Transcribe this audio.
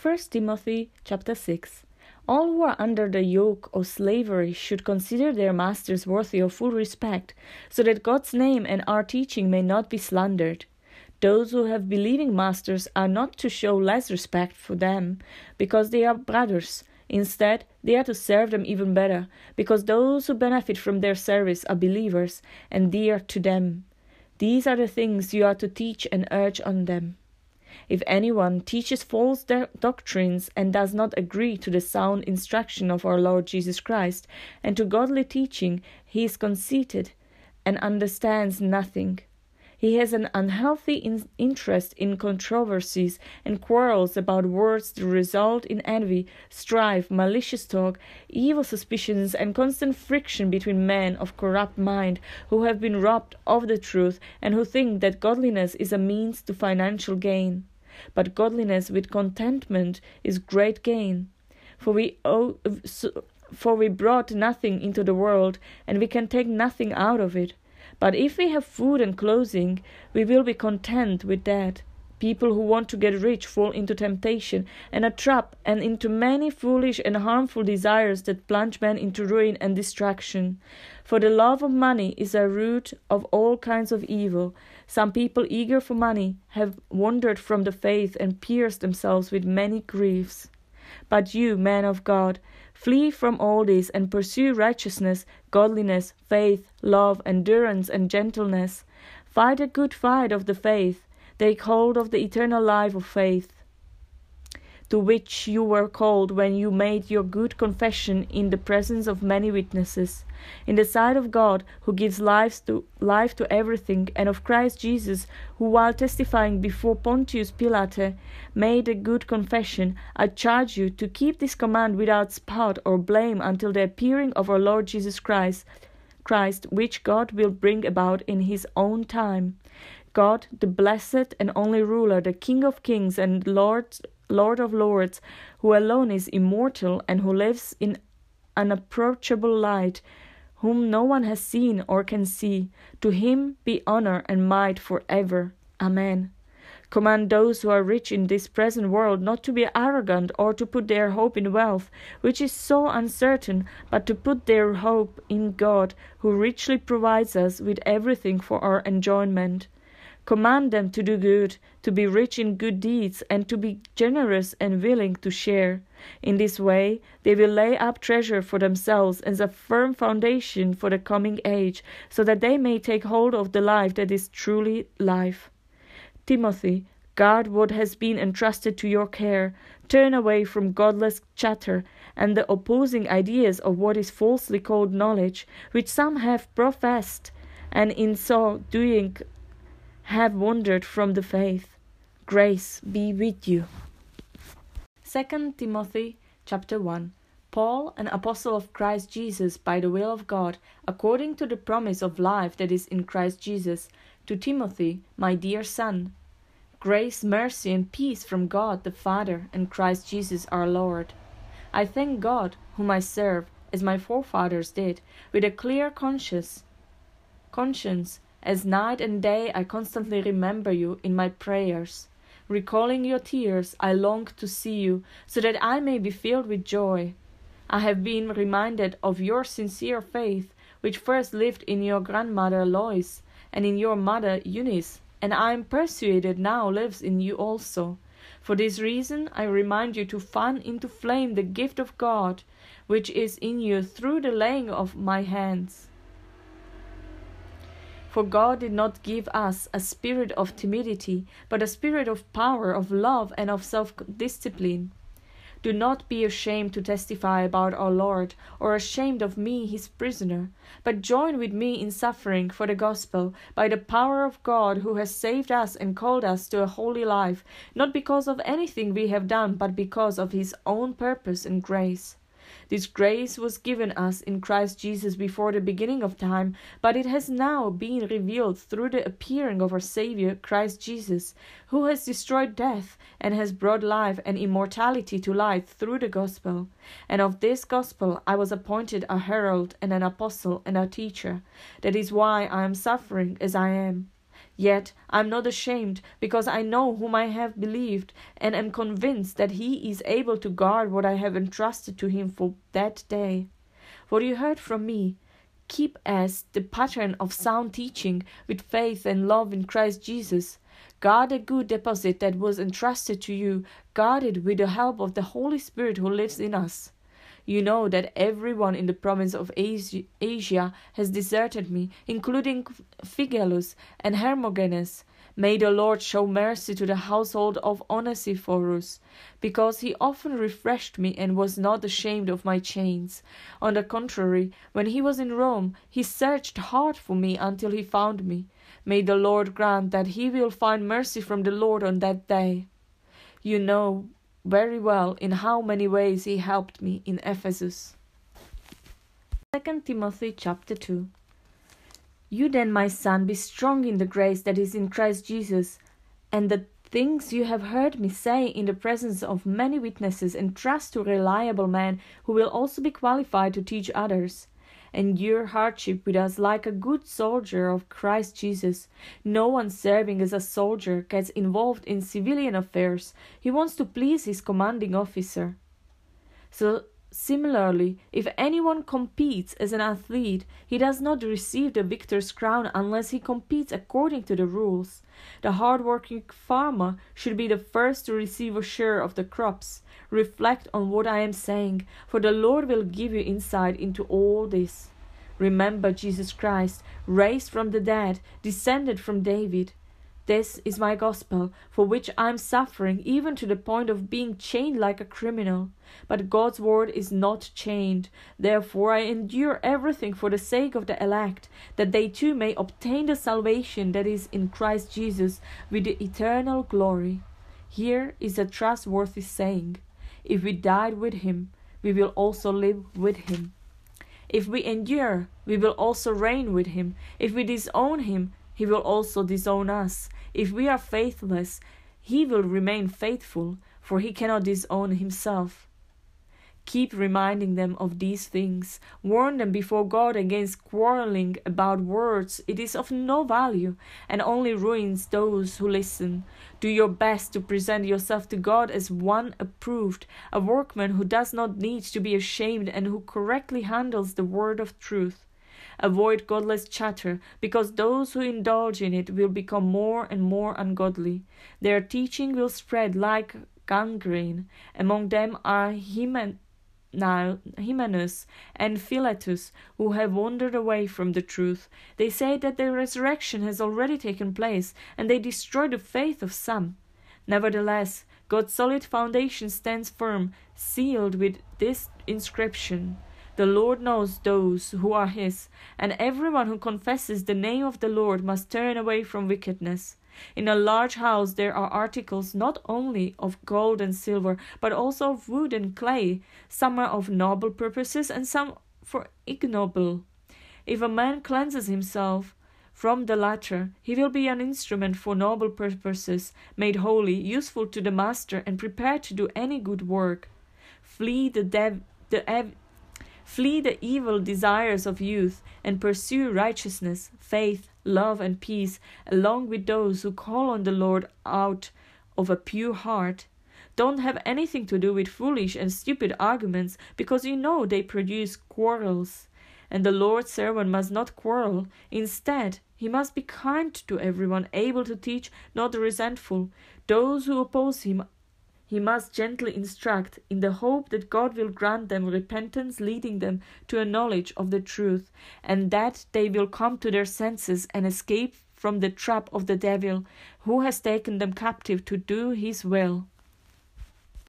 1 Timothy chapter 6 All who are under the yoke of slavery should consider their masters worthy of full respect, so that God's name and our teaching may not be slandered. Those who have believing masters are not to show less respect for them because they are brothers. Instead, they are to serve them even better because those who benefit from their service are believers and dear to them. These are the things you are to teach and urge on them. If anyone teaches false doctrines and does not agree to the sound instruction of our Lord Jesus Christ and to godly teaching, he is conceited and understands nothing. He has an unhealthy in- interest in controversies and quarrels about words that result in envy, strife, malicious talk, evil suspicions, and constant friction between men of corrupt mind who have been robbed of the truth and who think that godliness is a means to financial gain. But godliness with contentment is great gain. For we owe, for we brought nothing into the world, and we can take nothing out of it. But if we have food and clothing, we will be content with that. People who want to get rich fall into temptation and a trap and into many foolish and harmful desires that plunge men into ruin and destruction. For the love of money is a root of all kinds of evil. Some people eager for money have wandered from the faith and pierced themselves with many griefs. But you, man of God, Flee from all this and pursue righteousness, godliness, faith, love, endurance, and gentleness. Fight a good fight of the faith. Take hold of the eternal life of faith to which you were called when you made your good confession in the presence of many witnesses, in the sight of God, who gives life to, life to everything, and of Christ Jesus, who, while testifying before Pontius Pilate, made a good confession, I charge you to keep this command without spot or blame until the appearing of our Lord Jesus Christ, Christ, which God will bring about in his own time. God, the blessed and only ruler, the King of kings and Lord Lord of lords, who alone is immortal and who lives in unapproachable light, whom no one has seen or can see, to him be honor and might for ever. Amen. Command those who are rich in this present world not to be arrogant or to put their hope in wealth, which is so uncertain, but to put their hope in God, who richly provides us with everything for our enjoyment. Command them to do good, to be rich in good deeds, and to be generous and willing to share. In this way, they will lay up treasure for themselves as a firm foundation for the coming age, so that they may take hold of the life that is truly life. Timothy, guard what has been entrusted to your care. Turn away from godless chatter and the opposing ideas of what is falsely called knowledge, which some have professed, and in so doing have wandered from the faith. Grace be with you. 2 Timothy chapter 1 Paul, an apostle of Christ Jesus by the will of God, according to the promise of life that is in Christ Jesus, to Timothy, my dear son. Grace, mercy, and peace from God the Father and Christ Jesus our Lord. I thank God, whom I serve, as my forefathers did, with a clear conscience, conscience as night and day I constantly remember you in my prayers. Recalling your tears, I long to see you, so that I may be filled with joy. I have been reminded of your sincere faith, which first lived in your grandmother Lois and in your mother Eunice, and I am persuaded now lives in you also. For this reason, I remind you to fan into flame the gift of God, which is in you through the laying of my hands. For God did not give us a spirit of timidity, but a spirit of power, of love, and of self discipline. Do not be ashamed to testify about our Lord, or ashamed of me, his prisoner, but join with me in suffering for the gospel by the power of God who has saved us and called us to a holy life, not because of anything we have done, but because of his own purpose and grace. This grace was given us in Christ Jesus before the beginning of time, but it has now been revealed through the appearing of our Saviour, Christ Jesus, who has destroyed death and has brought life and immortality to light through the gospel. And of this gospel I was appointed a herald and an apostle and a teacher. That is why I am suffering as I am. Yet I am not ashamed, because I know whom I have believed, and am convinced that he is able to guard what I have entrusted to him for that day. What you heard from me, keep as the pattern of sound teaching, with faith and love in Christ Jesus. Guard a good deposit that was entrusted to you, guard it with the help of the Holy Spirit who lives in us. You know that everyone in the province of Asia has deserted me, including Phygelus and Hermogenes. May the Lord show mercy to the household of Onesiphorus, because he often refreshed me and was not ashamed of my chains. On the contrary, when he was in Rome, he searched hard for me until he found me. May the Lord grant that he will find mercy from the Lord on that day. You know very well in how many ways he helped me in Ephesus. 2 Timothy chapter 2 You then, my son, be strong in the grace that is in Christ Jesus, and the things you have heard me say in the presence of many witnesses entrust to reliable men who will also be qualified to teach others endure hardship with us like a good soldier of Christ Jesus. No one serving as a soldier gets involved in civilian affairs. He wants to please his commanding officer. So Similarly, if anyone competes as an athlete, he does not receive the victor's crown unless he competes according to the rules. The hard-working farmer should be the first to receive a share of the crops. Reflect on what I am saying, for the Lord will give you insight into all this. Remember Jesus Christ, raised from the dead, descended from David. This is my gospel, for which I am suffering, even to the point of being chained like a criminal. But God's word is not chained. Therefore I endure everything for the sake of the elect, that they too may obtain the salvation that is in Christ Jesus with the eternal glory. Here is a trustworthy saying If we died with him, we will also live with him. If we endure, we will also reign with him. If we disown him, he will also disown us. If we are faithless, he will remain faithful, for he cannot disown himself. Keep reminding them of these things. Warn them before God against quarreling about words. It is of no value and only ruins those who listen. Do your best to present yourself to God as one approved, a workman who does not need to be ashamed and who correctly handles the word of truth. Avoid godless chatter, because those who indulge in it will become more and more ungodly. Their teaching will spread like gangrene. Among them are Hymen- Hymenaeus and Philetus, who have wandered away from the truth. They say that the resurrection has already taken place, and they destroy the faith of some. Nevertheless, God's solid foundation stands firm, sealed with this inscription the Lord knows those who are his, and everyone who confesses the name of the Lord must turn away from wickedness. In a large house there are articles not only of gold and silver, but also of wood and clay. Some are of noble purposes, and some for ignoble. If a man cleanses himself from the latter, he will be an instrument for noble purposes, made holy, useful to the master, and prepared to do any good work. Flee the, dev- the ev- Flee the evil desires of youth and pursue righteousness, faith, love, and peace, along with those who call on the Lord out of a pure heart. Don't have anything to do with foolish and stupid arguments, because you know they produce quarrels. And the Lord's servant must not quarrel. Instead, he must be kind to everyone, able to teach, not resentful. Those who oppose him he must gently instruct, in the hope that God will grant them repentance, leading them to a knowledge of the truth, and that they will come to their senses and escape from the trap of the devil, who has taken them captive to do his will.